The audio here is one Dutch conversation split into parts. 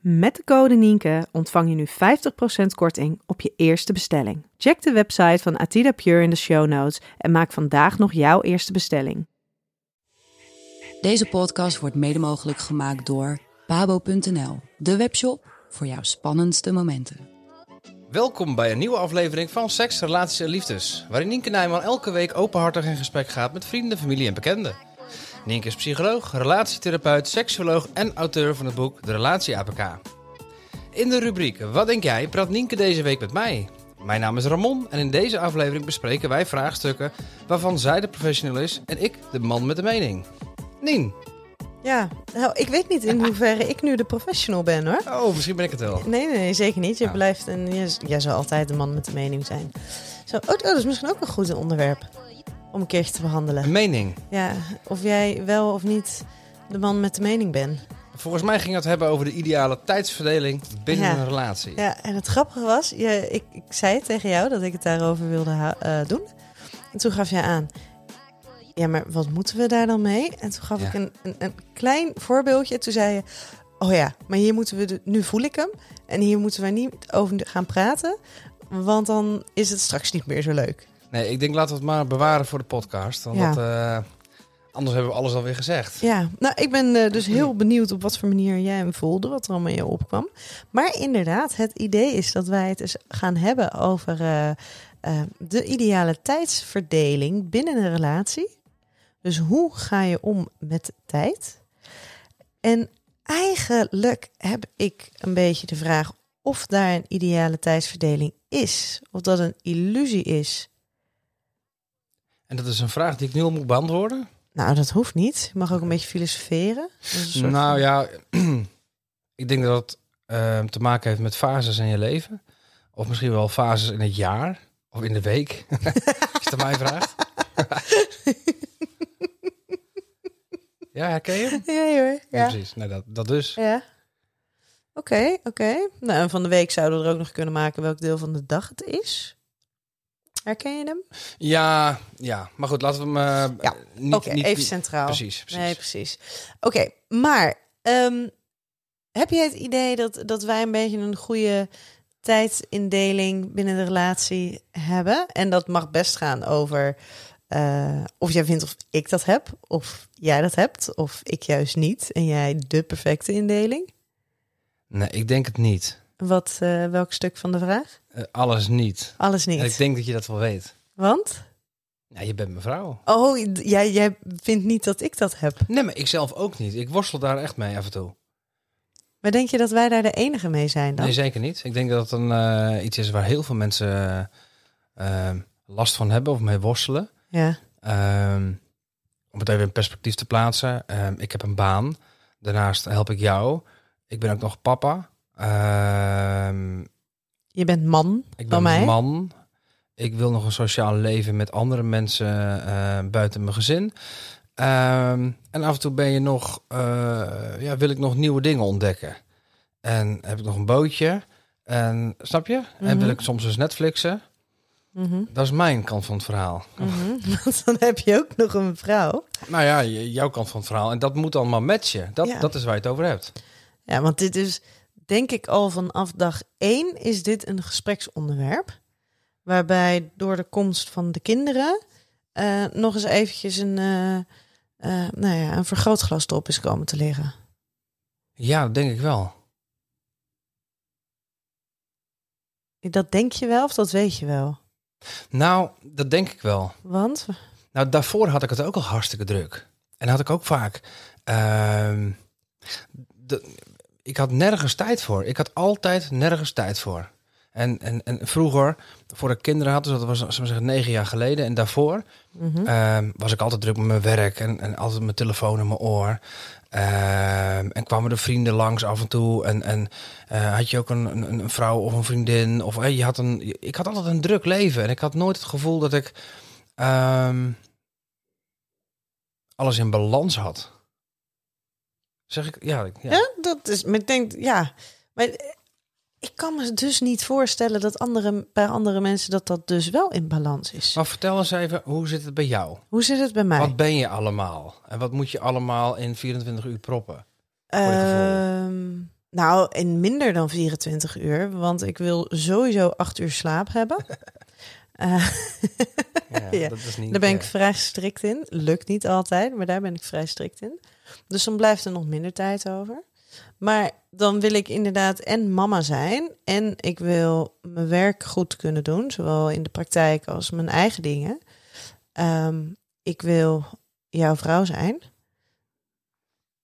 Met de code Nienke ontvang je nu 50% korting op je eerste bestelling. Check de website van Atida Pure in de show notes en maak vandaag nog jouw eerste bestelling. Deze podcast wordt mede mogelijk gemaakt door pabo.nl, de webshop voor jouw spannendste momenten. Welkom bij een nieuwe aflevering van Seks, Relaties en Liefdes, waarin Nienke Nijman elke week openhartig in gesprek gaat met vrienden, familie en bekenden. Nienke is psycholoog, relatietherapeut, seksuoloog en auteur van het boek De Relatie APK. In de rubriek Wat denk jij praat Nienke deze week met mij. Mijn naam is Ramon en in deze aflevering bespreken wij vraagstukken waarvan zij de professional is en ik de man met de mening. Nien. Ja, nou, ik weet niet in hoeverre ik nu de professional ben hoor. Oh, misschien ben ik het wel. Nee, nee, zeker niet. Je Ja. blijft je, jij zal altijd de man met de mening zijn. Zo, oh, oh, dat is misschien ook een goed onderwerp om een keertje te behandelen. Een mening. Ja, of jij wel of niet de man met de mening bent. Volgens mij ging het hebben over de ideale tijdsverdeling binnen Ja. een relatie. Ja, en het grappige was, je, ik, ik zei tegen jou dat ik het daarover wilde eh, doen. En toen gaf jij aan, ja, maar wat moeten we daar dan mee? En toen gaf Ja. ik een, een, een klein voorbeeldje. Toen zei je, oh ja, maar hier moeten we, de, nu voel ik hem. En hier moeten we niet over gaan praten, want dan is het straks niet meer zo leuk. Nee, ik denk laten we het maar bewaren voor de podcast. Want Ja. dat, eh, anders hebben we alles alweer gezegd. Ja, nou, ik ben eh, dus heel benieuwd op wat voor manier jij hem voelde, wat er allemaal in je opkwam. Maar inderdaad, het idee is dat wij het eens gaan hebben over eh, de ideale tijdsverdeling binnen een relatie. Dus hoe ga je om met tijd? En eigenlijk heb ik een beetje de vraag of daar een ideale tijdsverdeling is. Of dat een illusie is. En dat is een vraag die ik nu al moet beantwoorden. Nou, dat hoeft niet. Je mag ook een beetje filosoferen. Dat is een Nou van- ja, ik denk dat het eh, te maken heeft met fases in je leven. Of misschien wel fases in het jaar. Of in de week. Als je het aan mij vraagt. ja, herken je hem? Ja, hoor. Ja, Ja. precies. Nou, dat, dat dus. Ja. Oké, oké. Nou, en van de week zouden we er ook nog kunnen maken welk deel van de dag het is. Herken je hem? Ja, ja. Maar goed, laten we hem... eh, Ja, niet, niet- even niet- centraal. Precies, precies. Nee, precies. Oké, maar ehm, heb je het idee dat, dat wij een beetje een goede tijdsindeling binnen de relatie hebben? En dat mag best gaan over eh, of jij vindt of ik dat heb, of jij dat hebt, of ik juist niet en jij de perfecte indeling. Nee, ik denk het niet. Wat, eh, welk stuk van de vraag? Eh, alles niet. Alles niet. En ik denk dat je dat wel weet. Want? Je bent mijn vrouw. Oh, jij, jij vindt niet dat ik dat heb. Nee, maar ik zelf ook niet. Ik worstel daar echt mee af en toe. Maar denk je dat wij daar de enige mee zijn dan? Nee, zeker niet. Ik denk dat het een, eh, iets is waar heel veel mensen last van hebben of mee worstelen. Ja. Ehm, om het even in perspectief te plaatsen. ehm, ik heb een baan. Daarnaast help ik jou. Ik ben ook nog papa. Ehm, Je bent man ik ben mij. man. Ik wil nog een sociaal leven met andere mensen eh, buiten mijn gezin. Ehm, en af en toe ben je nog, eh, ja, wil ik nog nieuwe dingen ontdekken. En heb ik nog een bootje. En snap je? En wil Mhm. ik soms eens Netflixen. Mhm, Dat is mijn kant van het verhaal. mhm. Want dan heb je ook nog een vrouw. Nou ja, jouw kant van het verhaal. En dat moet dan maar matchen. Dat, Ja. dat is waar je het over hebt. Ja, want dit is denk ik al vanaf dag één is dit een gespreksonderwerp. Waarbij door de komst van de kinderen eh, nog eens eventjes een, eh, eh, nou ja, een vergrootglas erop is komen te liggen. Ja, dat denk ik wel. Dat denk je wel of dat weet je wel? Nou, dat denk ik wel. Want? Nou, daarvoor had ik het ook al hartstikke druk. En had ik ook vaak. ehm, de, ik had nergens tijd voor. Ik had altijd nergens tijd voor. En, en, en vroeger, voor ik kinderen had, dus dat was zeggen, negen jaar geleden. En daarvoor Mhm. ehm, was ik altijd druk met mijn werk en, en altijd mijn telefoon in mijn oor. Ehm, en kwamen de vrienden langs af en toe. En, en eh, had je ook een, een, een vrouw of een vriendin? Of eh, je had een. Ik had altijd een druk leven. En ik had nooit het gevoel dat ik ehm, alles in balans had. Zeg ik, ja. ja. Ja, dat is. Maar ik denk, ja. Maar ik kan me dus niet voorstellen dat andere, bij andere mensen dat dat dus wel in balans is. Maar vertel eens even, hoe zit het bij jou? Hoe zit het bij mij? Wat ben je allemaal? En wat moet je allemaal in 24 uur proppen? Ehm, nou, in minder dan 24 uur, want ik wil sowieso acht uur slaap hebben. Eh, Ja, Ja, dat is niet, daar ben ik eh, vrij strikt in. Lukt niet altijd, maar daar ben ik vrij strikt in. Dus dan blijft er nog minder tijd over. Maar dan wil ik inderdaad en mama zijn. En ik wil mijn werk goed kunnen doen. Zowel in de praktijk als mijn eigen dingen. Ehm, ik wil jouw vrouw zijn.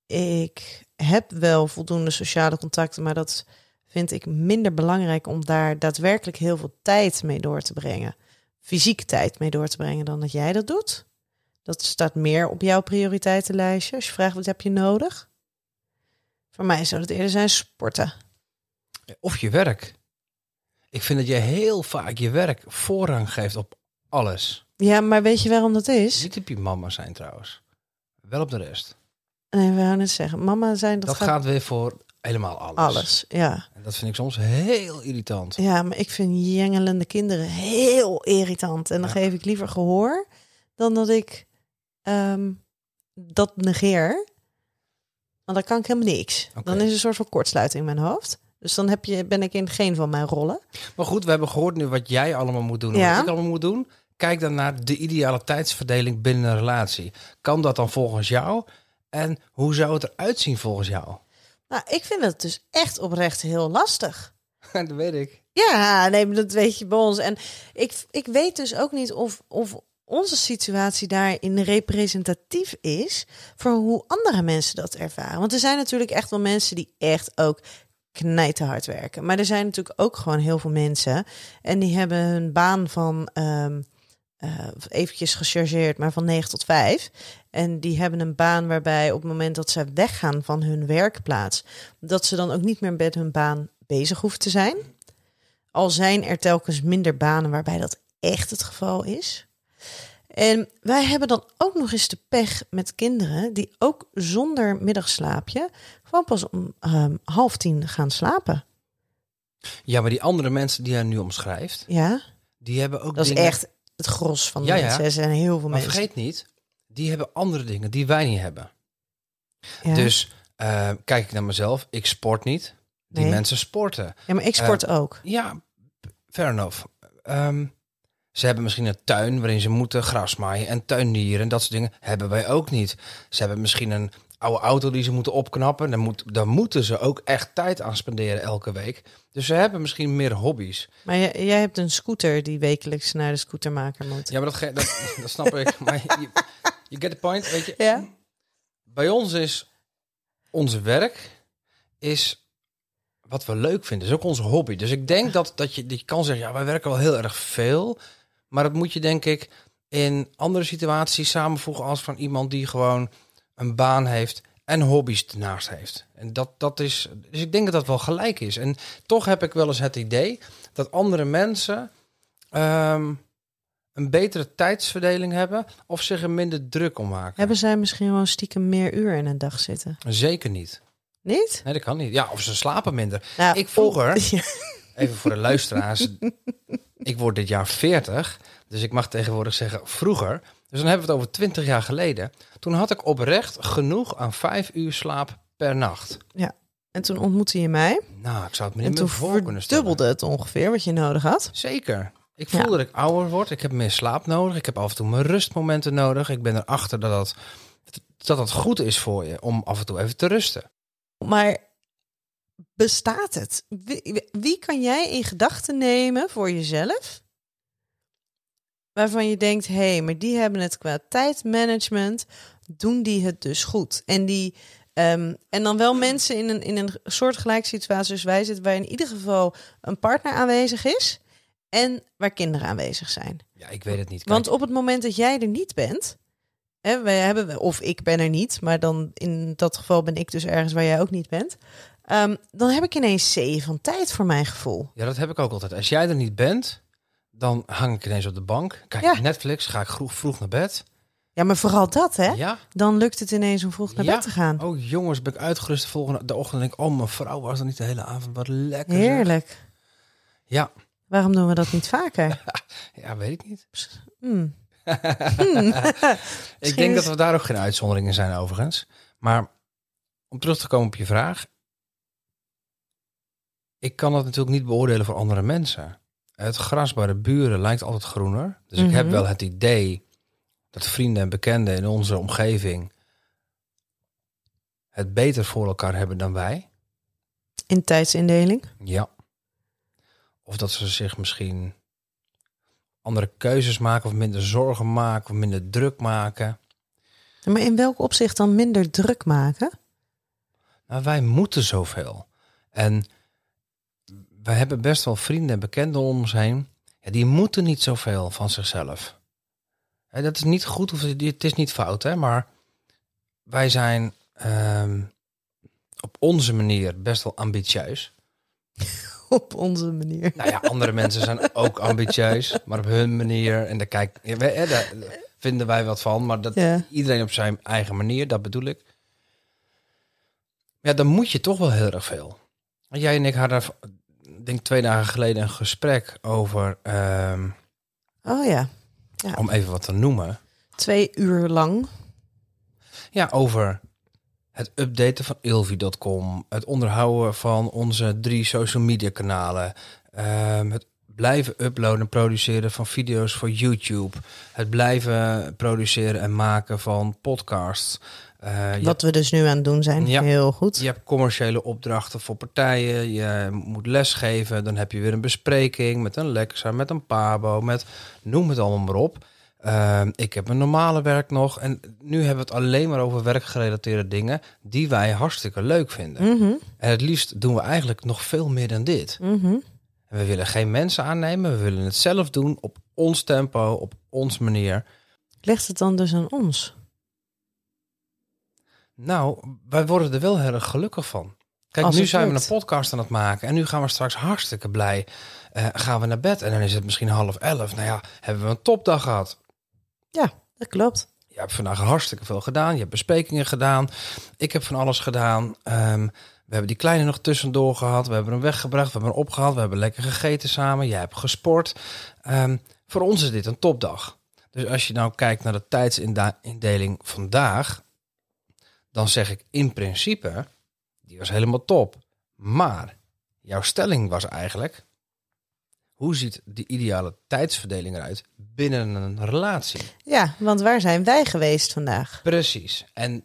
Ik heb wel voldoende sociale contacten. Maar dat vind ik minder belangrijk om daar daadwerkelijk heel veel tijd mee door te brengen. Fysiek tijd mee door te brengen dan dat jij dat doet. Dat staat meer op jouw prioriteitenlijstje. Als je vraagt wat heb je nodig. Voor mij zou het eerder zijn sporten. Of je werk. Ik vind dat je heel vaak je werk voorrang geeft op alles. Ja, maar weet je waarom dat is? Niet op je mama zijn trouwens. Wel op de rest. Nee, we gaan het zeggen. Mama zijn, dat, Dat, gaat, gaat weer voor helemaal alles. alles. Ja. En dat vind ik soms heel irritant. ja, maar ik vind jengelende kinderen heel irritant. En dan Ja. geef ik liever gehoor dan dat ik ehm, dat negeer. Want dan kan ik helemaal niks. Dan is er een soort van kortsluiting in mijn hoofd. Dus dan heb je, ben ik in geen van mijn rollen. Maar goed, we hebben gehoord nu wat jij allemaal moet doen. En Ja. wat ik allemaal moet doen. Kijk dan naar de ideale tijdsverdeling binnen een relatie. Kan dat dan volgens jou? En hoe zou het eruit zien volgens jou? Nou, ik vind het dus echt oprecht heel lastig. dat weet ik. Ja, nee, dat weet je bij ons. En ik, ik weet dus ook niet of, of onze situatie daarin representatief is voor hoe andere mensen dat ervaren. Want er zijn natuurlijk echt wel mensen die echt ook knijterhard werken. Maar er zijn natuurlijk ook gewoon heel veel mensen en die hebben hun baan van eh, eventjes gechargeerd, maar van 9 tot 5. En die hebben een baan waarbij op het moment dat ze weggaan van hun werkplaats, dat ze dan ook niet meer met hun baan bezig hoeven te zijn. Al zijn er telkens minder banen waarbij dat echt het geval is. En wij hebben dan ook nog eens de pech met kinderen die ook zonder middagslaapje gewoon pas om ehm, half tien gaan slapen. Ja, maar die andere mensen die jij nu omschrijft, Ja, die hebben ook dat is echt het gros van de Ja, ja. mensen. Er zijn heel veel Maar mensen. vergeet niet, die hebben andere dingen die wij niet hebben. ja. Dus eh, kijk ik naar mezelf, ik sport niet. Die Nee. mensen sporten. ja, maar ik sport ook. Ja, fair enough. Ehm, ze hebben misschien een tuin waarin ze moeten gras maaien en tuindieren en dat soort dingen. Hebben wij ook niet. Ze hebben misschien een oude auto die ze moeten opknappen. Dan, moet, dan moeten ze ook echt tijd aan spenderen elke week. Dus ze hebben misschien meer hobby's. Maar jij, jij hebt een scooter die wekelijks naar de scootermaker moet. Ja, maar dat, dat, dat snap ik. Maar je, you get the point, weet je. Ja? Bij ons is ons werk is wat we leuk vinden. is ook onze hobby. Dus ik denk dat, dat je, dat je kan zeggen, ja, wij werken wel heel erg veel. Maar dat moet je denk ik in andere situaties samenvoegen als van iemand die gewoon een baan heeft en hobby's ernaast heeft. En dat, dat is, dus ik denk dat dat wel gelijk is. En toch heb ik wel eens het idee dat andere mensen ehm, een betere tijdsverdeling hebben of zich er minder druk om maken. Hebben zij misschien gewoon stiekem meer uur in een dag zitten? Zeker niet. Niet? Nee, dat kan niet. Ja, of ze slapen minder. Nou, Ik vroeger- oh, ja. Even voor de luisteraars. Ik word dit jaar 40, dus ik mag tegenwoordig zeggen vroeger. Dus dan hebben we het over 20 jaar geleden. Toen had ik oprecht genoeg aan vijf uur slaap per nacht. En toen ontmoette je mij. Nou, ik zou het me niet meer voor kunnen stellen. verdubbelde het ongeveer wat je nodig had. Zeker. Ik Ja. voel dat ik ouder word. Ik heb meer slaap nodig. Ik heb af en toe mijn rustmomenten nodig. Ik ben erachter dat dat dat het goed is voor je om af en toe even te rusten. Maar bestaat het? Wie, wie kan jij in gedachten nemen voor jezelf? Waarvan je denkt, hé, hey, maar die hebben het qua tijdmanagement, doen die het dus goed. En, die, ehm, en dan wel mensen in een, in een soortgelijke situatie zoals wij zitten, waar in ieder geval een partner aanwezig is en waar kinderen aanwezig zijn. Ja, ik weet het niet. Want op het moment dat jij er niet bent, hè, wij hebben, of ik ben er niet, maar dan in dat geval ben ik dus ergens waar jij ook niet bent. Ehm, dan heb ik ineens zee van tijd voor mijn gevoel. ja, dat heb ik ook altijd. Als jij er niet bent, dan hang ik ineens op de bank. Kijk Ja. Netflix, ga ik vroeg, vroeg naar bed. Ja, maar vooral dat, hè? Ja. Dan lukt het ineens om vroeg naar Ja. bed te gaan. Oh jongens, ben ik uitgerust de volgende de ochtend. Denk ik, oh mijn vrouw was er niet de hele avond. Wat lekker. zeg. Heerlijk. Ja. Waarom doen we dat niet vaker? ja, weet ik niet. Hmm. Ik denk dat we daar ook geen uitzonderingen zijn overigens. Maar om terug te komen op je vraag. Ik kan dat natuurlijk niet beoordelen voor andere mensen. Het gras bij de buren lijkt altijd groener. Dus ik heb Mhm. wel het idee dat vrienden en bekenden in onze omgeving het beter voor elkaar hebben dan wij. In tijdsindeling. Ja. Of dat ze zich misschien andere keuzes maken of minder zorgen maken of minder druk maken. Maar in welk opzicht dan minder druk maken? Nou, wij moeten zoveel. En wij hebben best wel vrienden en bekenden om ons heen. Ja, die moeten niet zoveel van zichzelf. Hè, dat is niet goed of het is niet fout, hè? maar wij zijn ehm, op onze manier best wel ambitieus. Op onze manier. Nou ja, andere mensen zijn ook ambitieus, maar op hun manier. En daar, kijk, ja, wij- daar vinden wij wat van, maar dat Ja. iedereen op zijn eigen manier, dat bedoel ik. Ja, dan moet je toch wel heel erg veel. Jij en ik hadden, denk twee dagen geleden, een gesprek over, ehm, Oh ja. om even wat te noemen. Twee uur lang. Ja, over het updaten van ilvi.com, het onderhouden van onze drie social media kanalen, ehm, het blijven uploaden en produceren van video's voor YouTube, het blijven produceren en maken van podcasts. Eh, Wat we dus nu aan het doen zijn. Ja. Heel goed. je hebt commerciële opdrachten voor partijen, je moet lesgeven, dan heb je weer een bespreking met een Lexa, met een Pabo, met noem het allemaal maar op. Ehm, ik heb een normale werk nog en nu hebben we het alleen maar over werkgerelateerde dingen die wij hartstikke leuk vinden. Mhm, En het liefst doen we eigenlijk nog veel meer dan dit. mhm. En we willen geen mensen aannemen, we willen het zelf doen op ons tempo, op ons manier. Legt het dan dus aan ons? Nou, wij worden er wel heel erg gelukkig van. Kijk, Als nu zijn we een podcast aan het maken en nu gaan we straks hartstikke blij. eh, gaan we naar bed en dan is het misschien half elf. Nou ja, hebben we een topdag gehad. Ja, dat klopt. Je hebt vandaag hartstikke veel gedaan. Je hebt besprekingen gedaan. Ik heb van alles gedaan. Ehm, we hebben die kleine nog tussendoor gehad. We hebben hem weggebracht. We hebben hem opgehaald. We hebben lekker gegeten samen. Jij hebt gesport. Ehm, voor ons is dit een topdag. Dus als je nou kijkt naar de tijdsindeling vandaag, dan zeg ik in principe, die was helemaal top. Maar jouw stelling was eigenlijk, hoe ziet de ideale tijdsverdeling eruit binnen een relatie? Ja, want waar zijn wij geweest vandaag? Precies. En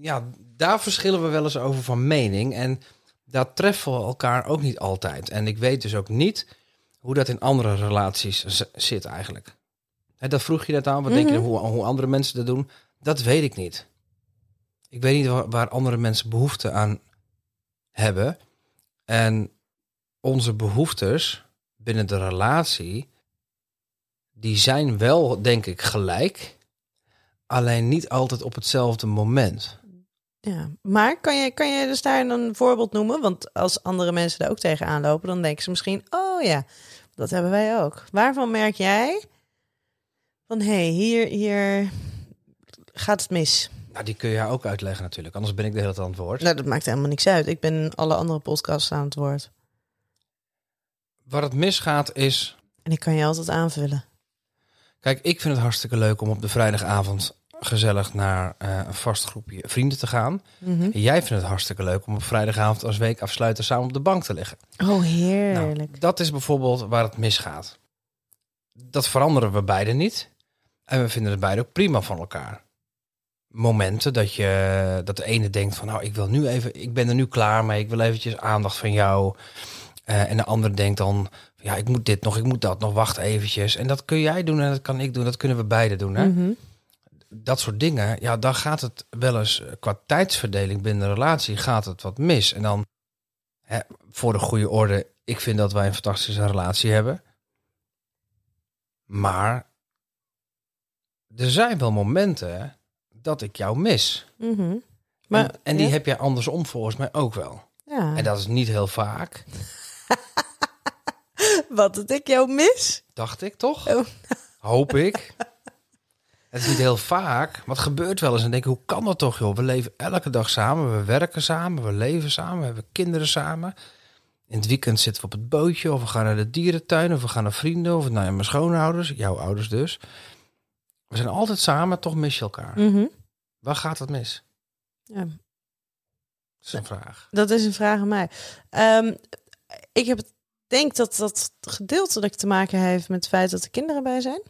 ja, daar verschillen we wel eens over van mening. En daar treffen we elkaar ook niet altijd. En ik weet dus ook niet hoe dat in andere relaties zit eigenlijk. Dat vroeg je net aan. Wat denk je Mhm. hoe, hoe andere mensen dat doen? Dat weet ik niet. Ik weet niet waar, andere mensen behoefte aan hebben. En onze behoeftes binnen de relatie, die zijn wel, denk ik, gelijk. Alleen niet altijd op hetzelfde moment. Ja, maar kan je, kan je dus daar een voorbeeld noemen? Want als andere mensen daar ook tegenaan lopen, dan denken ze misschien: oh ja, dat hebben wij ook. Waarvan merk jij van hé, hey, hier, hier gaat het mis? Die kun je ook uitleggen natuurlijk. Anders ben ik de hele tijd aan het woord. Nou, dat maakt helemaal niks uit. Ik ben in alle andere podcasts aan het woord. Waar het misgaat is... En ik kan je altijd aanvullen. Kijk, ik vind het hartstikke leuk om op de vrijdagavond gezellig naar eh, een vast groepje vrienden te gaan. En jij vindt het hartstikke leuk om op vrijdagavond als week afsluiten samen op de bank te liggen. Oh, heerlijk. Nou, dat is bijvoorbeeld waar het misgaat. Dat veranderen we beide niet. En we vinden het beide ook prima van elkaar. Momenten dat je dat de ene denkt van nou ik wil nu even ik ben er nu klaar mee ik wil eventjes aandacht van jou. Eh, en de andere denkt dan ja ik moet dit nog ik moet dat nog wacht eventjes. En dat kun jij doen en dat kan ik doen dat kunnen we beide doen hè? Mhm. dat soort dingen ja dan gaat het wel eens qua tijdsverdeling binnen een relatie gaat het wat mis. En dan hè, voor de goede orde ik vind dat wij een fantastische relatie hebben. Maar er zijn wel momenten dat ik jou mis. Mhm. Maar, en, en die ja? heb jij andersom volgens mij ook wel. Ja. En dat is niet heel vaak, Wat dat ik jou mis? dacht ik toch? Oh. Hoop ik. Het is niet heel vaak, maar het gebeurt wel eens. En denk ik, hoe kan dat toch, joh? We leven elke dag samen, we werken samen, we leven samen, we hebben kinderen samen. In het weekend zitten we op het bootje, of we gaan naar de dierentuin, of we gaan naar vrienden, of naar mijn schoonouders, jouw ouders dus. We zijn altijd samen, toch mis je elkaar. Mhm. Waar gaat het mis? Ja. Dat is een vraag. Dat is een vraag aan mij. Ehm, ik heb, denk dat dat gedeeltelijk te maken heeft met het feit dat er kinderen bij zijn.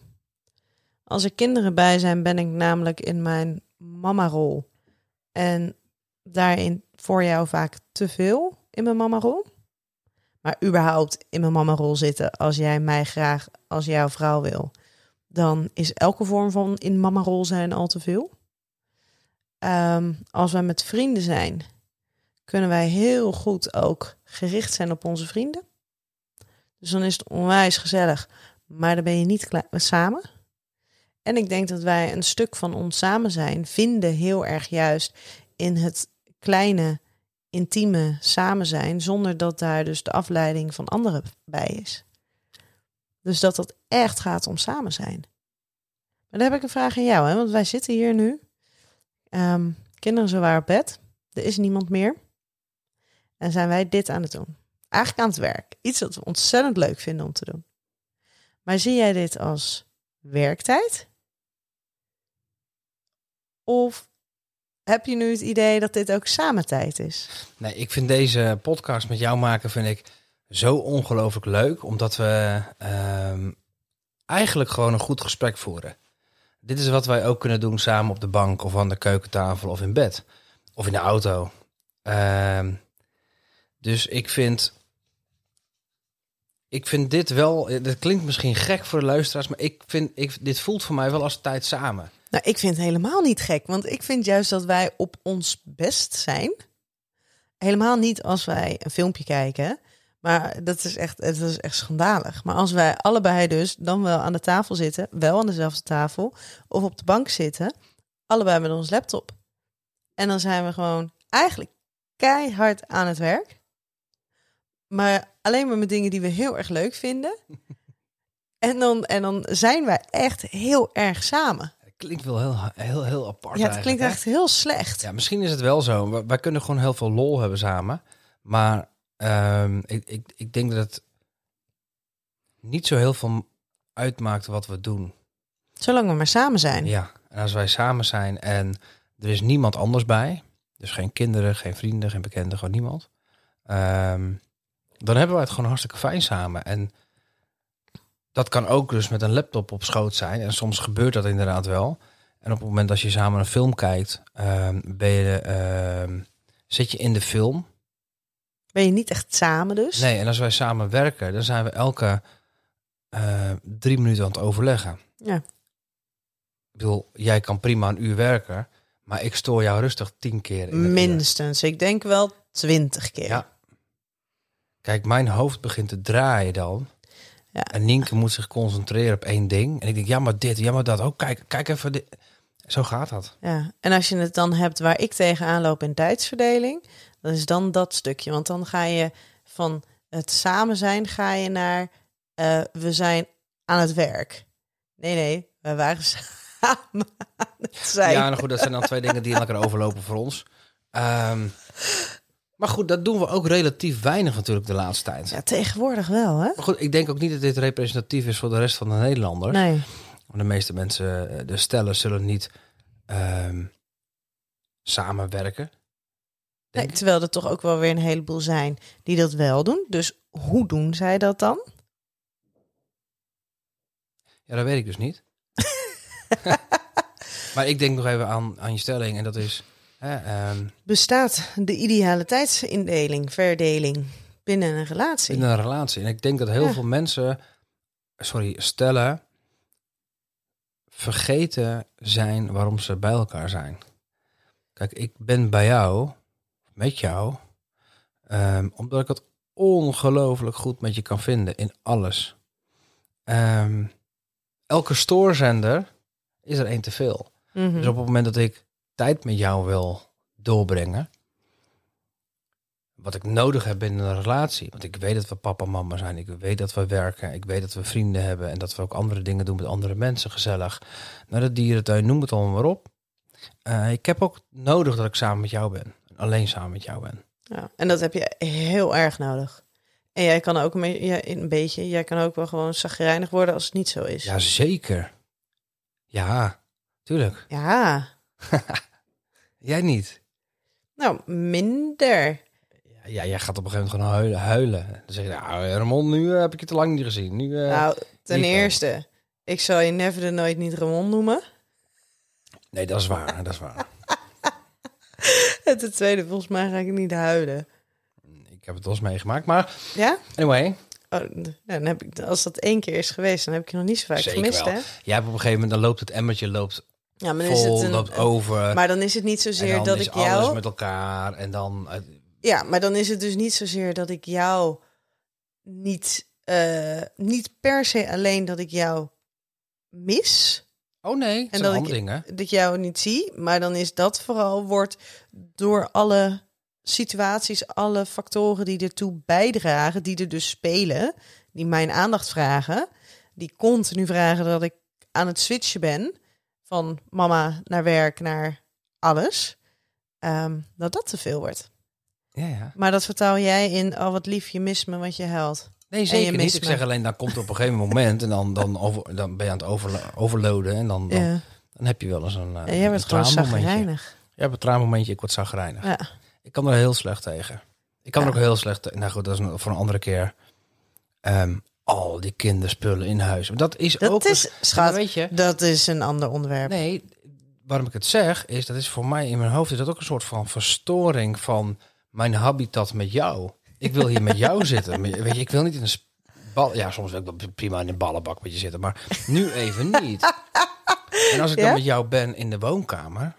Als er kinderen bij zijn, ben ik namelijk in mijn mama-rol. En daarin voor jou vaak te veel in mijn mama-rol. Maar überhaupt in mijn mama-rol zitten als jij mij graag als jouw vrouw wil. Dan is elke vorm van in mama-rol zijn al te veel. Ehm, als wij met vrienden zijn, kunnen wij heel goed ook gericht zijn op onze vrienden. Dus dan is het onwijs gezellig, maar dan ben je niet samen. En ik denk dat wij een stuk van ons samen zijn vinden heel erg juist in het kleine, intieme samen zijn, zonder dat daar dus de afleiding van anderen bij is. Dus dat het echt gaat om samen zijn. Maar dan heb ik een vraag aan jou, hè? want wij zitten hier nu. Ehm, kinderen zijn waar op bed. Er is niemand meer. En zijn wij dit aan het doen. Eigenlijk aan het werk. Iets dat we ontzettend leuk vinden om te doen. Maar zie jij dit als werktijd? Of heb je nu het idee dat dit ook samentijd is? Nee, ik vind deze podcast met jou maken vind ik zo ongelooflijk leuk, omdat we ehm, eigenlijk gewoon een goed gesprek voeren. Dit is wat wij ook kunnen doen samen op de bank of aan de keukentafel of in bed of in de auto. Ehm, dus ik vind, ik vind dit wel, dat klinkt misschien gek voor de luisteraars, maar ik vind, ik, dit voelt voor mij wel als tijd samen. Nou, ik vind het helemaal niet gek. Want ik vind juist dat wij op ons best zijn. Helemaal niet als wij een filmpje kijken. Maar dat is echt, het is echt schandalig. Maar als wij allebei dus dan wel aan de tafel zitten, wel aan dezelfde tafel, of op de bank zitten, allebei met ons laptop. En dan zijn we gewoon eigenlijk keihard aan het werk. Maar alleen maar met dingen die we heel erg leuk vinden. En dan, en dan zijn wij echt heel erg samen. Het klinkt wel heel, heel, heel apart Ja, het klinkt echt heel slecht. Ja, misschien is het wel zo. Wij kunnen gewoon heel veel lol hebben samen. Maar ehm, ik, ik, ik denk dat het niet zo heel veel uitmaakt wat we doen. Zolang we maar samen zijn. Ja, en als wij samen zijn en er is niemand anders bij, dus geen kinderen, geen vrienden, geen bekenden, gewoon niemand, ehm, dan hebben wij het gewoon hartstikke fijn samen. En dat kan ook dus met een laptop op schoot zijn. En soms gebeurt dat inderdaad wel. En op het moment dat je samen een film kijkt, ehm, ben je, zit je in de film. Ben je niet echt samen dus? Nee, en als wij samen werken, dan zijn we elke eh, drie minuten aan het overleggen. Ja. Ik bedoel, jij kan prima een uur werken, maar ik stoor jou rustig tien keer. In uur. Minstens. Ik denk wel twintig keer. Ja. Kijk, mijn hoofd begint te draaien dan. Ja. En Nienke moet zich concentreren op één ding. En ik denk, ja, maar dit, ja, maar dat. Oh, kijk, kijk even. Dit. Zo gaat dat. Ja. En als je het dan hebt waar ik tegenaan loop in tijdsverdeling, dan is dan dat stukje. Want dan ga je van het samen zijn, ga je naar eh, we zijn aan het werk. Nee, nee, we waren samen aan het zijn. Ja, nou goed, dat zijn dan twee dingen die elkaar overlopen voor ons. Ehm, maar goed, dat doen we ook relatief weinig natuurlijk de laatste tijd. Ja, tegenwoordig wel, hè? Maar goed, ik denk ook niet dat dit representatief is voor de rest van de Nederlanders. Nee. Want de meeste mensen, eh, de stellen, zullen niet ehm, samenwerken. Nee. Terwijl er toch ook wel weer een heleboel zijn die dat wel doen. Dus hoe doen zij dat dan? Ja, dat weet ik dus niet. Maar ik denk nog even aan, aan je stelling en dat is... Hè, ehm, Bestaat de ideale tijdsindeling, verdeling binnen een relatie? in een relatie. En ik denk dat heel Ja. veel mensen, sorry, stellen, vergeten zijn waarom ze bij elkaar zijn. Kijk, ik ben bij jou, met jou, ehm, omdat ik het ongelooflijk goed met je kan vinden in alles. Ehm, elke stoorzender is er één te veel. Mhm. Dus op het moment dat ik tijd met jou wil doorbrengen, wat ik nodig heb in een relatie, want ik weet dat we papa en mama zijn, ik weet dat we werken, ik weet dat we vrienden hebben en dat we ook andere dingen doen met andere mensen, gezellig, naar de dierentuin, noem het allemaal maar op. Eh, ik heb ook nodig dat ik samen met jou ben, alleen samen met jou ben. Ja, en dat heb je heel erg nodig. En jij kan ook een, ja, een beetje, jij kan ook wel gewoon zagrijnig worden als het niet zo is. Ja, zeker. Ja, tuurlijk. Ja. Jij niet. nou minder. Ja, jij gaat op een gegeven moment gewoon huilen. huilen. Dan zeg je, nou, Ramon, nu eh, heb ik je te lang niet gezien. Nu, eh, nou, ten eerste, ik zal je never de nooit niet Ramon noemen. Nee, dat is waar, dat is waar. En ten tweede, volgens mij ga ik niet huilen. Ik heb het wel eens meegemaakt, maar Ja? anyway. Oh, dan heb ik, als dat één keer is geweest, dan heb ik je nog niet zo vaak Zeker gemist, wel. hè? Jij hebt op een gegeven moment, dan loopt het emmertje loopt Ja, maar dan is vol, het een, loopt over. Maar dan is het niet zozeer dat is ik alles jou... met elkaar. En dan, eh, Ja, maar dan is het dus niet zozeer dat ik jou niet, eh, niet per se alleen dat ik jou mis, oh nee, het En dat ik- dingen. dat ik jou niet zie, maar dan is dat vooral wordt door alle situaties, alle factoren die ertoe bijdragen, die er dus spelen, die mijn aandacht vragen, die continu vragen dat ik aan het switchen ben van mama naar werk naar alles, ehm, dat dat te veel wordt. Ja, ja. Maar dat vertaal jij in, oh wat lief, je mist me, want je huilt. Nee, je zeker niet. Ik zeg alleen, dan komt er op een gegeven moment en dan, dan, over, dan ben je aan het overlo- overloaden. En dan, dan, Ja, dan heb je wel eens een, eh, ja jij bent een gewoon zagrijnig. Je hebt een traanmomentje, ik word zagrijnig. Ja. Ik kan er heel slecht tegen. Ik kan er ook heel slecht tegen. Nou goed, dat is voor een andere keer. Ehm, al die kinderspullen in huis. Dat is Dat ook... is, een- schat, weet je, dat is een ander onderwerp. Nee, waarom ik het zeg, is dat is voor mij in mijn hoofd is dat ook een soort van verstoring van mijn habitat met jou. Ik wil hier met jou zitten. Weet je, ik wil niet in een bal. Ja, soms wil ik wel prima in een ballenbak met je zitten, maar nu even niet. En als ik dan Ja? met jou ben in de woonkamer.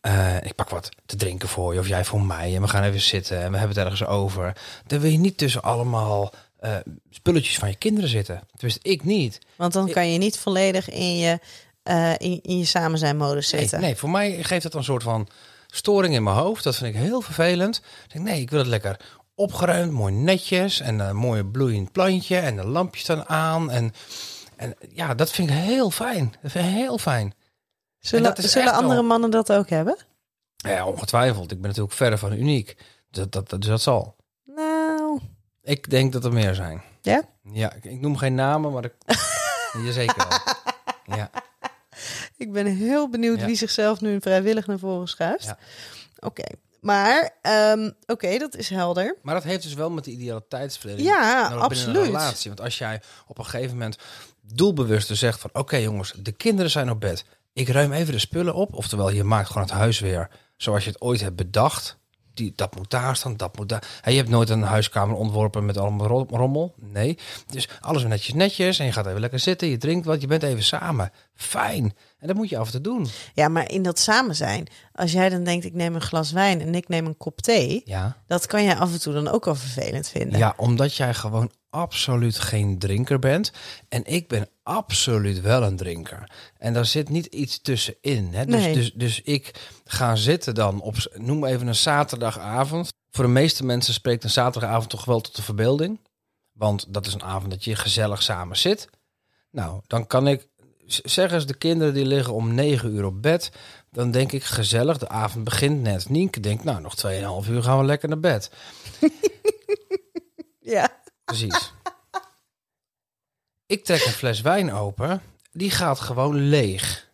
eh, ik pak wat te drinken voor je of jij voor mij en we gaan even zitten en we hebben het ergens over. Dan wil je niet tussen allemaal eh, spulletjes van je kinderen zitten. Tenminste, ik niet. Want dan kan je niet volledig in je, eh, in, in je samen zijn modus Nee, zitten. nee, voor mij geeft het een soort van storing in mijn hoofd. Dat vind ik heel vervelend. Ik denk, nee, ik wil het lekker opgeruimd, mooi netjes en een mooi bloeiend plantje en de lampjes staan aan. En, en ja, dat vind ik heel fijn. Dat vind ik heel fijn. Zullen, zullen andere mannen dat ook hebben? Ja, ongetwijfeld. Ik ben natuurlijk verre van uniek. Dat, dat, dat, dus dat zal. Nou, Ik denk dat er meer zijn. ja? Ja, ik, ik noem geen namen, maar ik... Jazeker wel. Ja, Ik ben heel benieuwd Ja. wie zichzelf nu vrijwillig naar voren schuift. Ja. Oké, maar ehm, oké, dat is helder. maar dat heeft dus wel met de idealiteitsverdeling Ja, Nou, absoluut. Een relatie. Want als jij op een gegeven moment doelbewust zegt van... oké jongens, de kinderen zijn op bed. Ik ruim even de spullen op. Oftewel, je maakt gewoon het huis weer zoals je het ooit hebt bedacht. Die, dat moet daar staan, dat moet daar. Hey, je hebt nooit een huiskamer ontworpen met allemaal ro- rommel. Nee. Dus alles netjes netjes. En je gaat even lekker zitten, je drinkt wat, je bent even samen. Fijn. En dat moet je af en toe doen. Ja, maar in dat samen zijn, als jij dan denkt ik neem een glas wijn en ik neem een kop thee, Ja. dat kan jij af en toe dan ook al vervelend vinden. Ja, omdat jij gewoon absoluut geen drinker bent. En ik ben absoluut wel een drinker. En daar zit niet iets tussenin. Hè? Dus, Nee. dus, dus ik ga zitten dan op, noem even een zaterdagavond. Voor de meeste mensen spreekt een zaterdagavond toch wel tot de verbeelding. Want dat is een avond dat je gezellig samen zit. Nou, dan kan ik, zeg eens de kinderen die liggen om negen uur op bed. Dan denk ik gezellig, de avond begint net. Nienke denkt, nou nog 2,5 uur gaan we lekker naar bed. Ja. Precies. ik trek een fles wijn open. Die gaat gewoon leeg.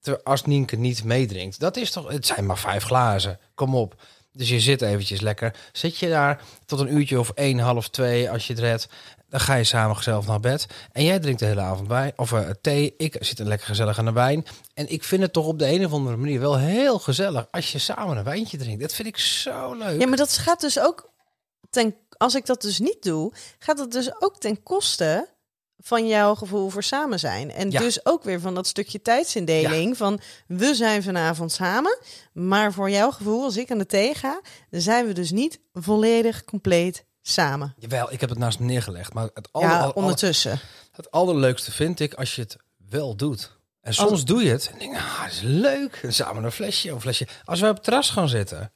Ter- Als Nienke niet meedrinkt. Dat is toch... Het zijn maar vijf glazen. Kom op. Dus je zit eventjes lekker. Zit je daar tot een uurtje of één, half twee als je het redt. Dan ga je samen gezellig naar bed. En jij drinkt de hele avond bij. Of eh, thee. Ik zit er lekker gezellig aan de wijn. En ik vind het toch op de een of andere manier wel heel gezellig als je samen een wijntje drinkt. Dat vind ik zo leuk. Ja, maar dat gaat dus ook ten, als ik dat dus niet doe, gaat dat dus ook ten koste van jouw gevoel voor samen zijn. En Ja. dus ook weer van dat stukje tijdsindeling van we zijn vanavond samen, maar voor jouw gevoel als ik aan de thee ga, dan zijn we dus niet volledig compleet samen. Jawel, ik heb het naast me neergelegd. Maar het, aller, Ja, aller- ondertussen. het allerleukste vind ik als je het wel doet. En soms doe je het en denk, ah, dat is leuk. En samen een flesje, een flesje. Als we op het terras gaan zitten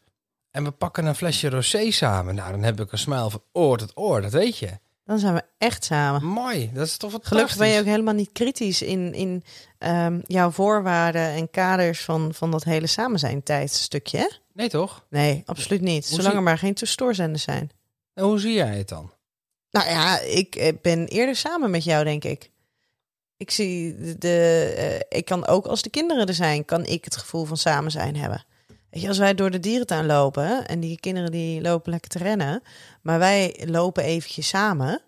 en we pakken een flesje rosé samen, nou, dan heb ik een smile van oor tot oor, dat weet je. Dan zijn we echt samen. Mooi, dat is toch fantastisch. Gelukkig ben je ook helemaal niet kritisch in, in ehm, jouw voorwaarden en kaders van, van dat hele samen zijn tijdstukje. hè? Nee, toch? Nee, absoluut niet. Hoe Zolang er maar geen stoorzenders zijn. En hoe zie jij het dan? Nou ja, ik eh, ben eerder samen met jou, denk ik. Ik zie de, de, eh, ik kan ook als de kinderen er zijn, kan ik het gevoel van samen zijn hebben. Je, als wij door de dierentuin lopen en die kinderen die lopen lekker te rennen, maar wij lopen eventjes samen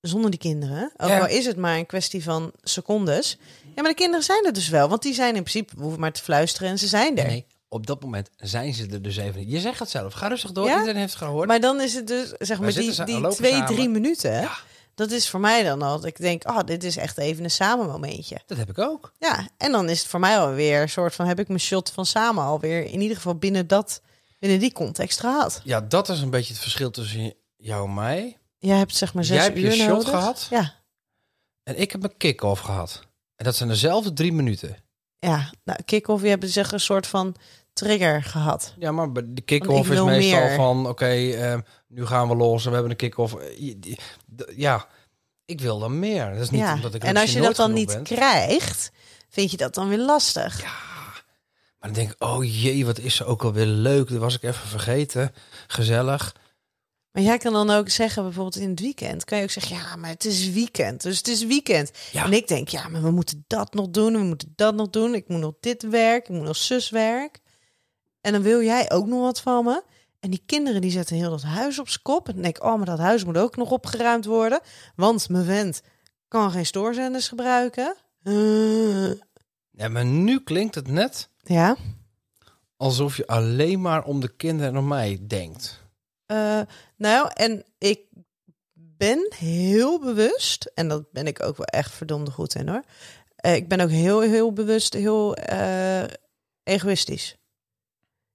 zonder die kinderen. Ook Ja. al is het maar een kwestie van secondes. Ja, maar de kinderen zijn er dus wel, want die zijn in principe we hoeven maar te fluisteren en ze zijn er. Nee, op dat moment zijn ze er dus even. Je zegt het zelf. Ga rustig door. Ja? Iedereen heeft het gehoord. Maar dan is het dus, zeg maar, die, die twee, samen. drie minuten. Ja. Dat is voor mij dan al. dat Ik denk, oh, dit is echt even een samen momentje. Dat heb ik ook. Ja, en dan is het voor mij alweer een soort van heb ik mijn shot van samen alweer in ieder geval binnen dat binnen die context gehad. Ja, dat is een beetje het verschil tussen jou en mij. Jij hebt zeg maar zes Jij hebt je shot nodig. gehad? Ja, En ik heb een kick-off gehad. En dat zijn dezelfde drie minuten. ja. Nou, kick-off, je hebt zeg een soort van trigger gehad. Ja, maar de kick-off is meestal meer. van... Oké, ehm, nu gaan we los en we hebben een kick-off. Eh, Ja, ik wil dan meer. Dat is niet ja. omdat ik En als je dat dan niet krijgt, vind je dat dan weer lastig. Maar dan denk ik, oh jee, wat is ze ook alweer leuk. Dat was ik even vergeten. Gezellig. Maar jij kan dan ook zeggen, bijvoorbeeld in het weekend, kan je ook zeggen, ja, maar het is weekend, dus het is weekend. Ja. En ik denk, ja, maar we moeten dat nog doen, we moeten dat nog doen. Ik moet nog dit werk, ik moet nog zuswerk. En dan wil jij ook nog wat van me. En die kinderen die zetten heel dat huis op z'n kop. En dan denk ik, oh, maar dat huis moet ook nog opgeruimd worden. Want mijn vent kan geen stoorzenders gebruiken. Eh, Ja, maar nu klinkt het net ja. alsof je alleen maar om de kinderen en om mij denkt. Eh, nou, en ik ben heel bewust, en dat ben ik ook wel echt verdomde goed in hoor. Eh, ik ben ook heel, heel bewust, heel eh, egoïstisch.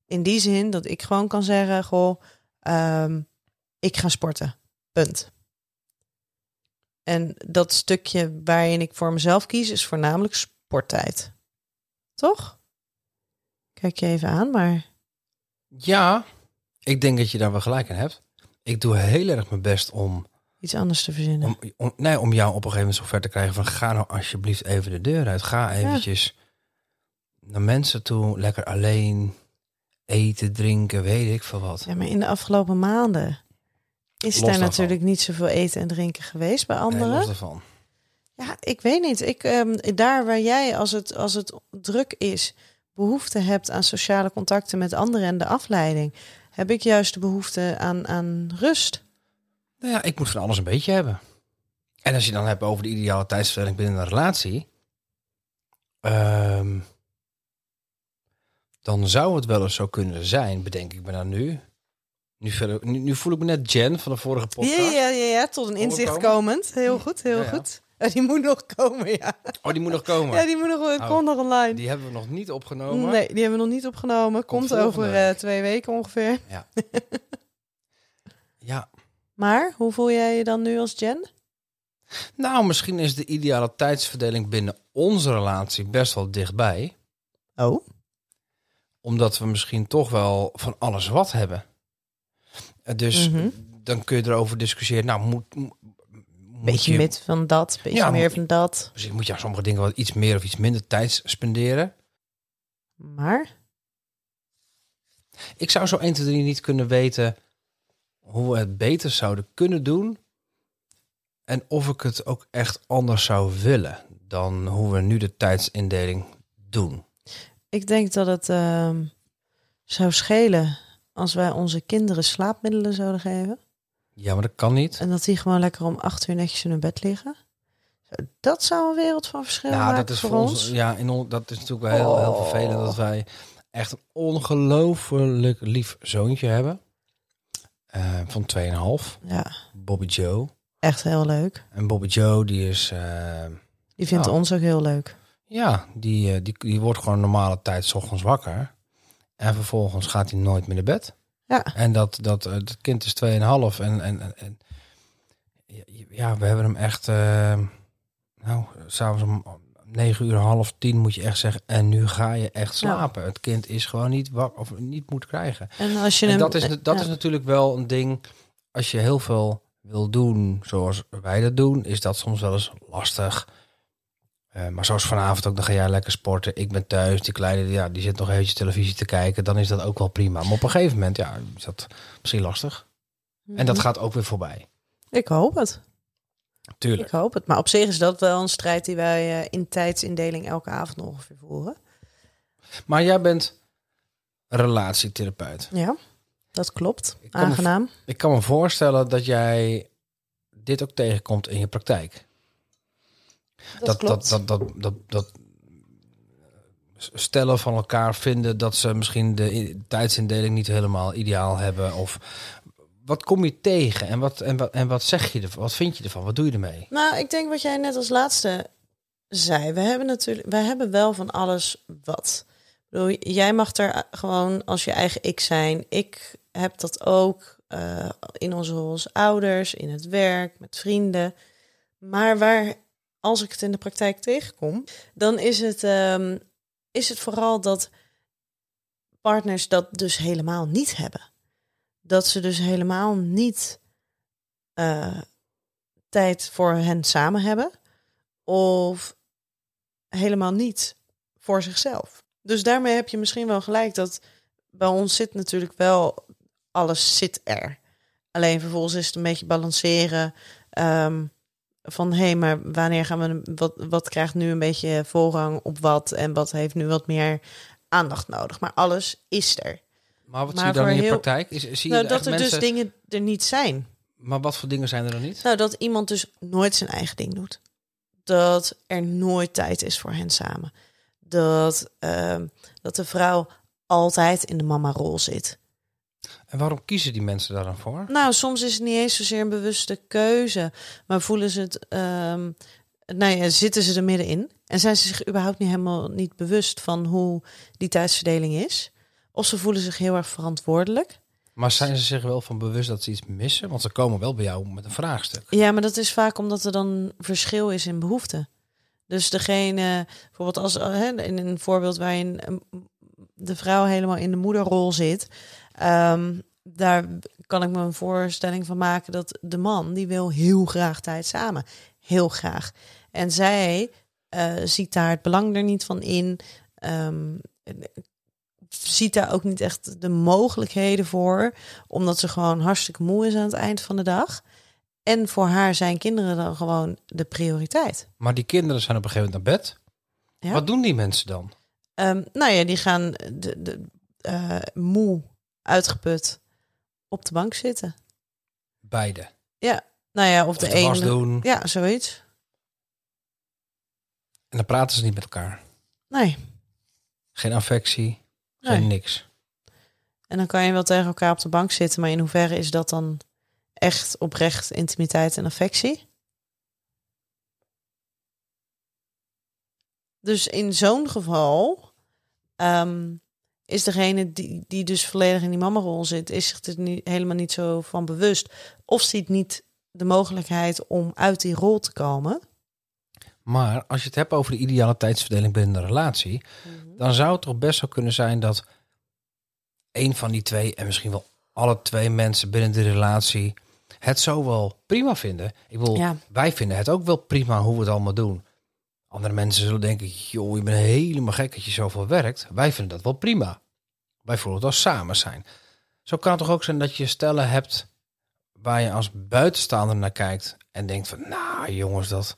In die zin dat ik gewoon kan zeggen, goh, ehm, ik ga sporten. Punt. En dat stukje waarin ik voor mezelf kies, is voornamelijk sporttijd. Toch? Kijk je even aan, maar Ja, ik denk dat je daar wel gelijk in hebt. Ik doe heel erg mijn best om, iets anders te verzinnen. om, om, nee, om jou op een gegeven moment zover te krijgen van ga nou alsjeblieft even de deur uit. Ga eventjes naar mensen toe, lekker alleen eten, drinken, weet ik veel wat. Ja, maar in de afgelopen maanden is Los daar daarvan. natuurlijk niet zoveel eten en drinken geweest bij Nee, anderen. los daarvan. ja, ik weet niet. Ik, ehm, daar waar jij, als het, als het druk is, behoefte hebt aan sociale contacten met anderen en de afleiding, heb ik juist de behoefte aan, aan rust. Nou ja, ik moet van alles een beetje hebben. En als je dan hebt over de ideale tijdsverdeling binnen een relatie, ehm, dan zou het wel eens zo kunnen zijn, bedenk ik me dan nu. Nu, verder, nu, nu voel ik me net Jen van de vorige podcast. Ja, ja, ja, ja, tot een inzicht komend. Heel goed, heel Ja, ja. goed. Oh, die moet nog komen, ja. Oh, die moet nog komen. Ja, die moet nog, Oh. komt nog online. Die hebben we nog niet opgenomen. Nee, die hebben we nog niet opgenomen. Komt, over eh, twee weken ongeveer. Ja. ja. Maar hoe voel jij je dan nu als Jen? Nou, misschien is de ideale tijdsverdeling binnen onze relatie best wel dichtbij. Oh. Omdat we misschien toch wel van alles wat hebben. Eh, Dus Mhm. dan kun je erover discussiëren. Nou, moet, mo- moet Beetje je, met van dat, beetje Ja, meer van dat. Misschien moet je aan sommige dingen wat iets meer of iets minder tijd spenderen. Maar Ik zou zo 1, 2, 3 niet kunnen weten hoe we het beter zouden kunnen doen. En of ik het ook echt anders zou willen dan hoe we nu de tijdsindeling doen. Ik denk dat het ehm, zou schelen als wij onze kinderen slaapmiddelen zouden geven? Ja, maar dat kan niet. En dat die gewoon lekker om acht uur netjes in hun bed liggen? Dat zou een wereld van verschil Nou, maken dat is voor voor ons. ons. Ja, in on, dat is natuurlijk wel heel, heel Oh. vervelend dat wij echt een ongelooflijk lief zoontje hebben. Eh, van 2,5. Ja, Bobby Joe. echt heel leuk. En Bobby Joe, die is. eh, Die vindt Ja. ons ook heel leuk. Ja, die, eh, die, die wordt gewoon normale tijd 's ochtends wakker. En vervolgens gaat hij nooit meer naar bed. Ja, En dat, dat, eh, dat kind is 2,5. En, en, en, en ja, we hebben hem echt. eh, nou, s'avonds om 9 uur, half tien moet je echt zeggen. En nu ga je echt slapen. Het kind is gewoon niet wak of niet moet krijgen. en als je En hem... dat is, dat ja. is natuurlijk wel een ding. Als je heel veel wil doen zoals wij dat doen, is dat soms wel eens lastig. Eh, maar zoals vanavond ook, dan ga jij lekker sporten. Ik ben thuis, die kleine, ja, die zit nog eventjes televisie te kijken. Dan is dat ook wel prima. Maar op een gegeven moment, ja, is dat misschien lastig. En dat gaat ook weer voorbij. Ik hoop het. Tuurlijk. Ik hoop het. Maar op zich is dat wel een strijd die wij eh, in tijdsindeling elke avond ongeveer voeren. Maar jij bent relatietherapeut. Ja, dat klopt. Ik kan me Aangenaam. Ik kan me voorstellen dat jij dit ook tegenkomt in je praktijk. Dat. Dat, dat, dat, dat, dat stellen van elkaar vinden dat ze misschien de tijdsindeling niet helemaal ideaal hebben. Of wat kom je tegen en wat, en wat, en wat zeg je ervan? Wat vind je ervan? Wat doe je ermee? Nou, ik denk wat jij net als laatste zei. We hebben natuurlijk, wij hebben wel van alles wat. Ik bedoel, jij mag er gewoon als je eigen ik zijn. Ik heb dat ook eh, in onze rol als ouders, in het werk, met vrienden. Maar waar, als ik het in de praktijk tegenkom, dan is het, ehm, is het vooral dat partners dat dus helemaal niet hebben. Dat ze dus helemaal niet eh, tijd voor hen samen hebben. Of helemaal niet voor zichzelf. Dus daarmee heb je misschien wel gelijk dat bij ons zit natuurlijk wel alles zit er. Alleen vervolgens is het een beetje balanceren ehm, van hé, hey, maar wanneer gaan we wat, wat krijgt nu een beetje voorrang op wat en wat heeft nu wat meer aandacht nodig. Maar alles is er. Maar wat Maar zie je dan in je heel- praktijk? Is, zie je Nou, dat er mensen... dus dingen er niet zijn. Maar wat voor dingen zijn er dan niet? Nou, dat iemand dus nooit zijn eigen ding doet. Dat er nooit tijd is voor hen samen. Dat, ehm, dat de vrouw altijd in de mama-rol zit. En waarom kiezen die mensen daar dan voor? Nou, soms is het niet eens zozeer een bewuste keuze. Maar voelen ze het... ehm nou ja, zitten ze er middenin? En zijn ze zich überhaupt niet helemaal niet bewust van hoe die tijdsverdeling is? Of ze voelen zich heel erg verantwoordelijk. Maar zijn ze zich wel van bewust dat ze iets missen? Want ze komen wel bij jou met een vraagstuk. Ja, maar dat is vaak omdat er dan verschil is in behoeften. Dus degene, bijvoorbeeld als hè, in een voorbeeld waarin de vrouw helemaal in de moederrol zit, ehm, daar kan ik me een voorstelling van maken dat de man die wil heel graag tijd samen, heel graag. En zij eh, ziet daar het belang er niet van in. ehm, ziet daar ook niet echt de mogelijkheden voor, omdat ze gewoon hartstikke moe is aan het eind van de dag. En voor haar zijn kinderen dan gewoon de prioriteit. Maar die kinderen zijn op een gegeven moment naar bed. Ja. Wat doen die mensen dan? Ehm, nou ja, die gaan de, de, eh, moe, uitgeput op de bank zitten. Beide. Nou ja, of, Of de, ene. doen. Ja, zoiets. En dan praten ze niet met elkaar. Nee. Geen affectie, Nee. geen niks. En dan kan je wel tegen elkaar op de bank zitten, maar in hoeverre is dat dan echt oprecht intimiteit en affectie? Dus in zo'n geval ehm, is degene die, die dus volledig in die mamarol zit, is zich er niet, helemaal niet zo van bewust. Of ziet niet de mogelijkheid om uit die rol te komen. Maar als je het hebt over de ideale tijdsverdeling binnen een relatie, dan zou het toch best wel kunnen zijn dat een van die twee en misschien wel alle twee mensen binnen de relatie het zo wel prima vinden. Ik bedoel, Ja. wij vinden het ook wel prima hoe we het allemaal doen. Andere mensen zullen denken, joh, je bent helemaal gek dat je zoveel werkt. Wij vinden dat wel prima. Wij voelen het als samen zijn. Zo kan het toch ook zijn dat je stellen hebt waar je als buitenstaander naar kijkt en denkt van, nou jongens, dat,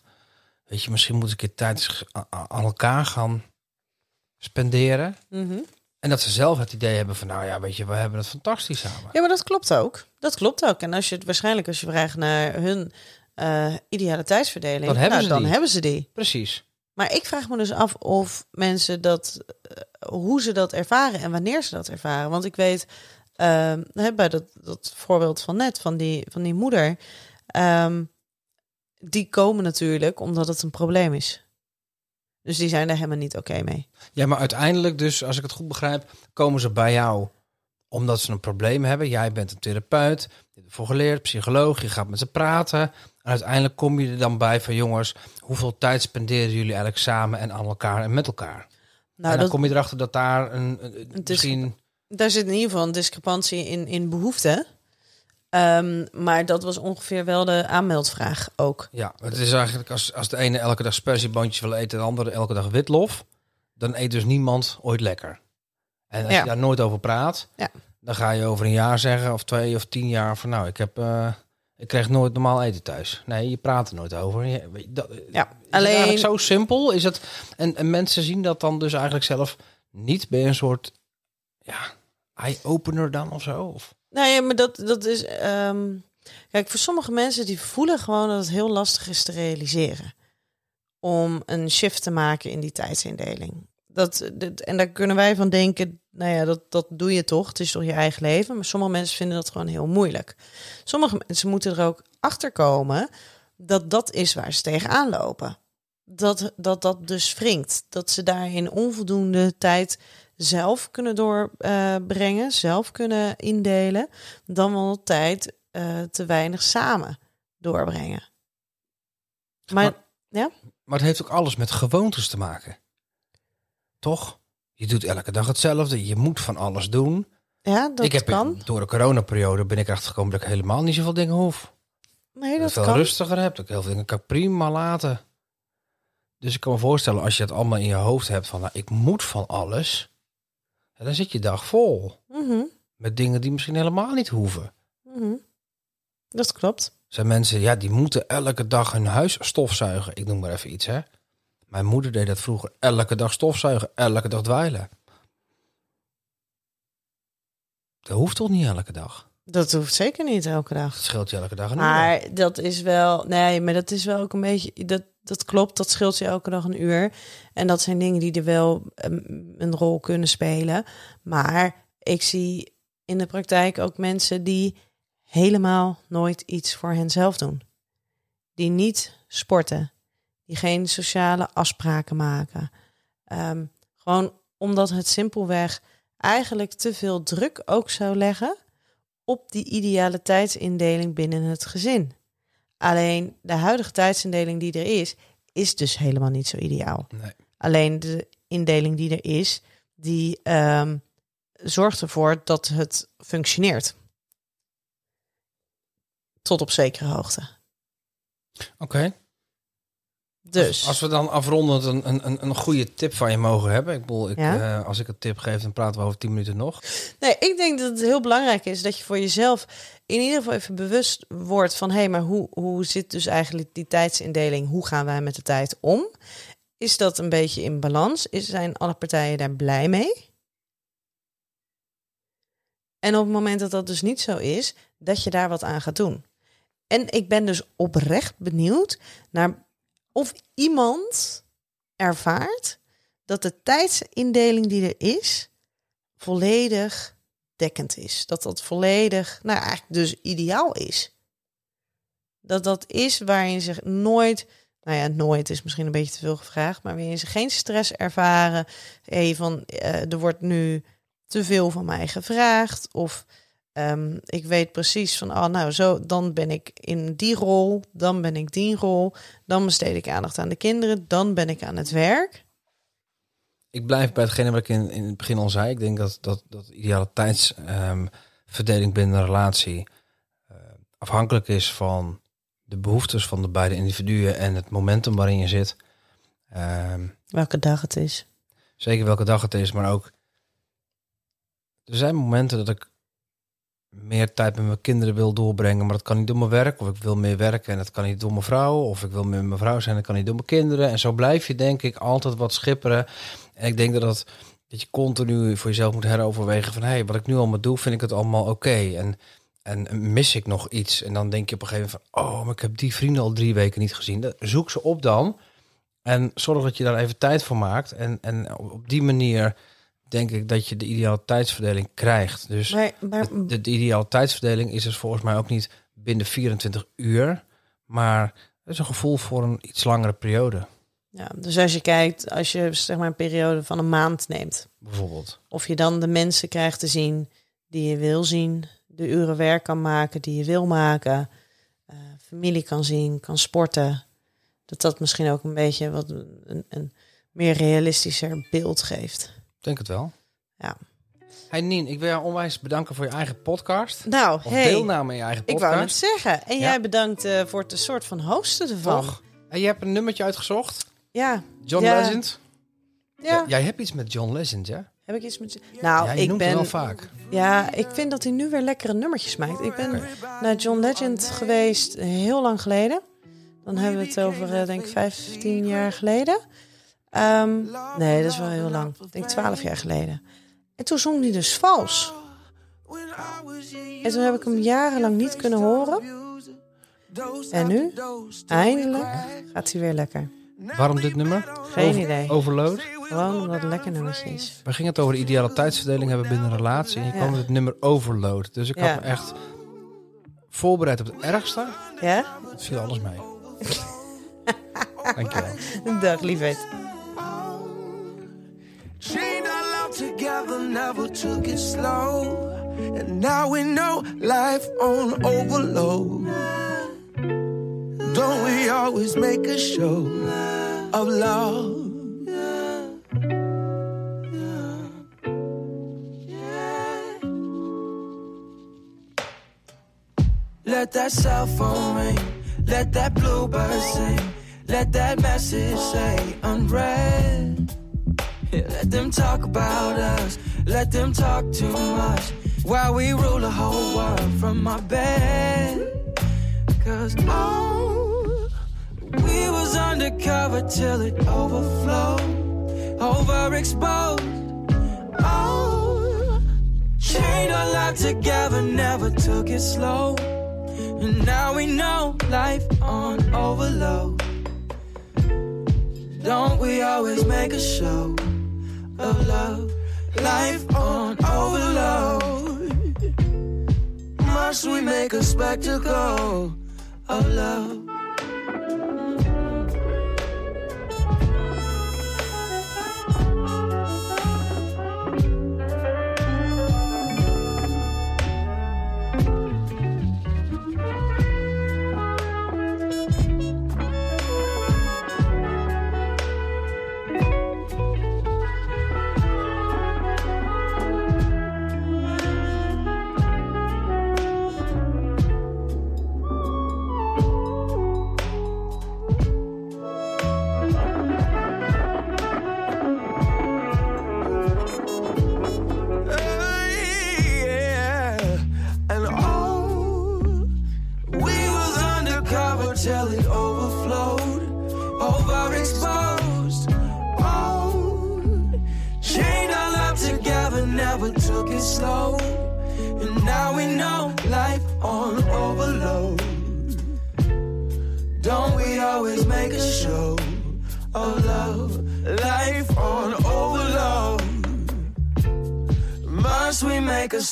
weet je, misschien moet ik een keer tijd aan elkaar gaan spenderen. Mhm. En dat ze zelf het idee hebben van, nou ja, weet je, we hebben het fantastisch samen. Ja, maar dat klopt ook. Dat klopt ook. En als je het waarschijnlijk als je vraagt naar hun eh ideale tijdsverdeling, Dan hebben nou, ze dan die. hebben ze die. Precies. Maar ik vraag me dus af of mensen dat, eh, hoe ze dat ervaren en wanneer ze dat ervaren. Want ik weet, hè, bij dat, dat voorbeeld van net, van die, van die moeder, ehm, die komen natuurlijk omdat het een probleem is. Dus die zijn daar helemaal niet oké mee. Ja, maar uiteindelijk dus, als ik het goed begrijp, komen ze bij jou omdat ze een probleem hebben. Jij bent een therapeut, je hebt ervoor geleerd, psycholoog, je gaat met ze praten. En uiteindelijk kom je er dan bij van jongens, hoeveel tijd spenderen jullie eigenlijk samen en aan elkaar en met elkaar? Nou, en dan dat, kom je erachter dat daar een, misschien... daar zit in ieder geval een discrepantie in, in behoeften. Ehm, maar dat was ongeveer wel de aanmeldvraag ook. Ja, het is eigenlijk als, als de ene elke dag spersiebandjes wil eten en de andere elke dag witlof, dan eet dus niemand ooit lekker. En als Ja. je daar nooit over praat, Ja. dan ga je over een jaar zeggen of twee of tien jaar van nou, ik heb, eh, ik kreeg nooit normaal eten thuis. Nee, je praat er nooit over. Je, dat, is Ja, alleen eigenlijk zo simpel is het. En, en mensen zien dat dan dus eigenlijk zelf niet. Je een soort ja, eye-opener dan of zo? Of? Nou ja, maar dat, dat is. ehm, kijk, voor sommige mensen die voelen gewoon dat het heel lastig is te realiseren. Om een shift te maken in die tijdsindeling. Dat, dat, en daar kunnen wij van denken, nou ja, dat, dat doe je toch. Het is toch je eigen leven. Maar sommige mensen vinden dat gewoon heel moeilijk. Sommige mensen moeten er ook achter komen dat dat is waar ze tegenaan lopen. Dat, dat dat dus wringt. Dat ze daar in onvoldoende tijd zelf kunnen doorbrengen, zelf kunnen indelen, dan wel tijd eh, te weinig samen doorbrengen. Maar, Maar het heeft ook alles met gewoontes te maken. Toch? Je doet elke dag hetzelfde. Je moet van alles doen. ja, dat ik heb kan. door de coronaperiode ben ik erachter gekomen dat ik helemaal niet zoveel dingen hoef. Nee, Dat dat ik veel kan. rustiger heb. Dat ik heel veel dingen kan prima laten. Dus ik kan me voorstellen, als je het allemaal in je hoofd hebt van, nou, ik moet van alles, dan zit je dag vol Mhm, met dingen die misschien helemaal niet hoeven. mhm. Dat klopt. Er zijn mensen, ja, die moeten elke dag hun huis stofzuigen. Ik noem maar even iets, hè. Mijn moeder deed dat vroeger. Elke dag stofzuigen, elke dag dweilen. Dat hoeft toch niet elke dag? Dat hoeft zeker niet elke dag. Dat scheelt je elke dag een uur. Maar dat is wel, nee, maar dat is wel ook een beetje, dat, dat klopt, dat scheelt je elke dag een uur. En dat zijn dingen die er wel ehm, een rol kunnen spelen. Maar ik zie in de praktijk ook mensen die helemaal nooit iets voor henzelf doen. Die niet sporten, die geen sociale afspraken maken. Ehm, gewoon omdat het simpelweg eigenlijk te veel druk ook zou leggen op die ideale tijdsindeling binnen het gezin. Alleen de huidige tijdsindeling die er is, is dus helemaal niet zo ideaal. Nee. Alleen de indeling die er is, die ehm, zorgt ervoor dat het functioneert. Tot op zekere hoogte. Oké. Dus, Als we dan afrondend een, een, een, een goede tip van je mogen hebben. Ik bedoel, ik, Ja. eh, als ik een tip geef, dan praten we over 10 minuten nog. nee, ik denk dat het heel belangrijk is dat je voor jezelf in ieder geval even bewust wordt van hé, hey, maar hoe, hoe zit dus eigenlijk die tijdsindeling? Hoe gaan wij met de tijd om? Is dat een beetje in balans? Is, zijn alle partijen daar blij mee? En op het moment dat dat dus niet zo is, dat je daar wat aan gaat doen. En ik ben dus oprecht benieuwd naar of iemand ervaart dat de tijdsindeling die er is, volledig dekkend is. Dat dat volledig, nou eigenlijk dus ideaal is. Dat dat is waarin ze nooit, nou ja, nooit is misschien een beetje te veel gevraagd, maar waarin ze geen stress ervaren. Hey, van eh, er wordt nu te veel van mij gevraagd. Of ehm, ik weet precies van, oh nou, zo, dan ben ik in die rol, dan ben ik die rol, dan besteed ik aandacht aan de kinderen, dan ben ik aan het werk. Ik blijf bij hetgene wat ik in, in het begin al zei. Ik denk dat, dat, dat ideale tijdsverdeling binnen een relatie eh, afhankelijk is van de behoeftes van de beide individuen en het momentum waarin je zit. Ehm, Welke dag het is. zeker welke dag het is, maar ook er zijn momenten dat ik meer tijd met mijn kinderen wil doorbrengen, maar dat kan niet door mijn werk. Of ik wil meer werken en dat kan niet door mijn vrouw. Of ik wil meer met mijn vrouw zijn en dat kan niet door mijn kinderen. En zo blijf je denk ik altijd wat schipperen. En ik denk dat dat dat je continu voor jezelf moet heroverwegen van... hé, hey, wat ik nu allemaal doe, vind ik het allemaal oké. En, en mis ik nog iets? En dan denk je op een gegeven moment van... oh, maar ik heb die vrienden al drie weken niet gezien. Zoek ze op dan en zorg dat je daar even tijd voor maakt. En, en op die manier denk ik dat je de ideale tijdsverdeling krijgt. Dus Maar, maar de, de, de ideale tijdsverdeling is dus volgens mij ook niet binnen 24 uur... maar het is een gevoel voor een iets langere periode, ja, dus als je kijkt, als je zeg maar een periode van een maand neemt, bijvoorbeeld. of je dan de mensen krijgt te zien die je wil zien, de uren werk kan maken die je wil maken, eh, familie kan zien, kan sporten, dat dat misschien ook een beetje wat een, een meer realistischer beeld geeft. Ik denk het wel. Ja. Hey Nien, ik wil jou onwijs bedanken voor je eigen podcast. Nou, Of hey, deelname in je eigen ik podcast. wou het zeggen. En Ja. jij bedankt eh, voor het soort van hosten ervan. Toch? En je hebt een nummertje uitgezocht. Ja. John Ja. Legend. Ja. Jij hebt iets met John Legend, ja? Heb ik iets met... Nou, ja, ik noemt ben... het wel vaak. Ja, ik vind dat hij nu weer lekkere nummertjes maakt. Ik ben naar John Legend geweest heel lang geleden. Dan hebben we het over, eh, denk ik, 15 jaar geleden. Ehm, nee, dat is wel heel lang. Ik denk 12 jaar geleden. En toen zong hij dus vals. En toen heb ik hem jarenlang niet kunnen horen. En nu, eindelijk, gaat hij weer lekker. Waarom dit nummer? Geen Over- idee. Overload. Gewoon omdat het een lekker nummertje is. We gingen het over de ideale tijdsverdeling hebben binnen een relatie. En je Ja. kwam met het nummer Overload. Dus ik Ja. had me echt voorbereid op het ergste. Ja? Het viel alles mee. Dankjewel. Dag, liefheid. Chained our love together, never took it slow. And now we know life on overload. Don't we always make a show of love? Let that cell phone ring, let that bluebird sing, let that message say unread. Let them talk about us, let them talk too much while we rule the whole world from my bed. Cause oh, we was undercover till it overflowed, overexposed. Oh, chained our life together, never took it slow. And now we know life on overload. Don't we always make a show? Life on overload. Must we make a spectacle of love?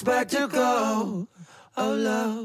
back to go. Oh, love.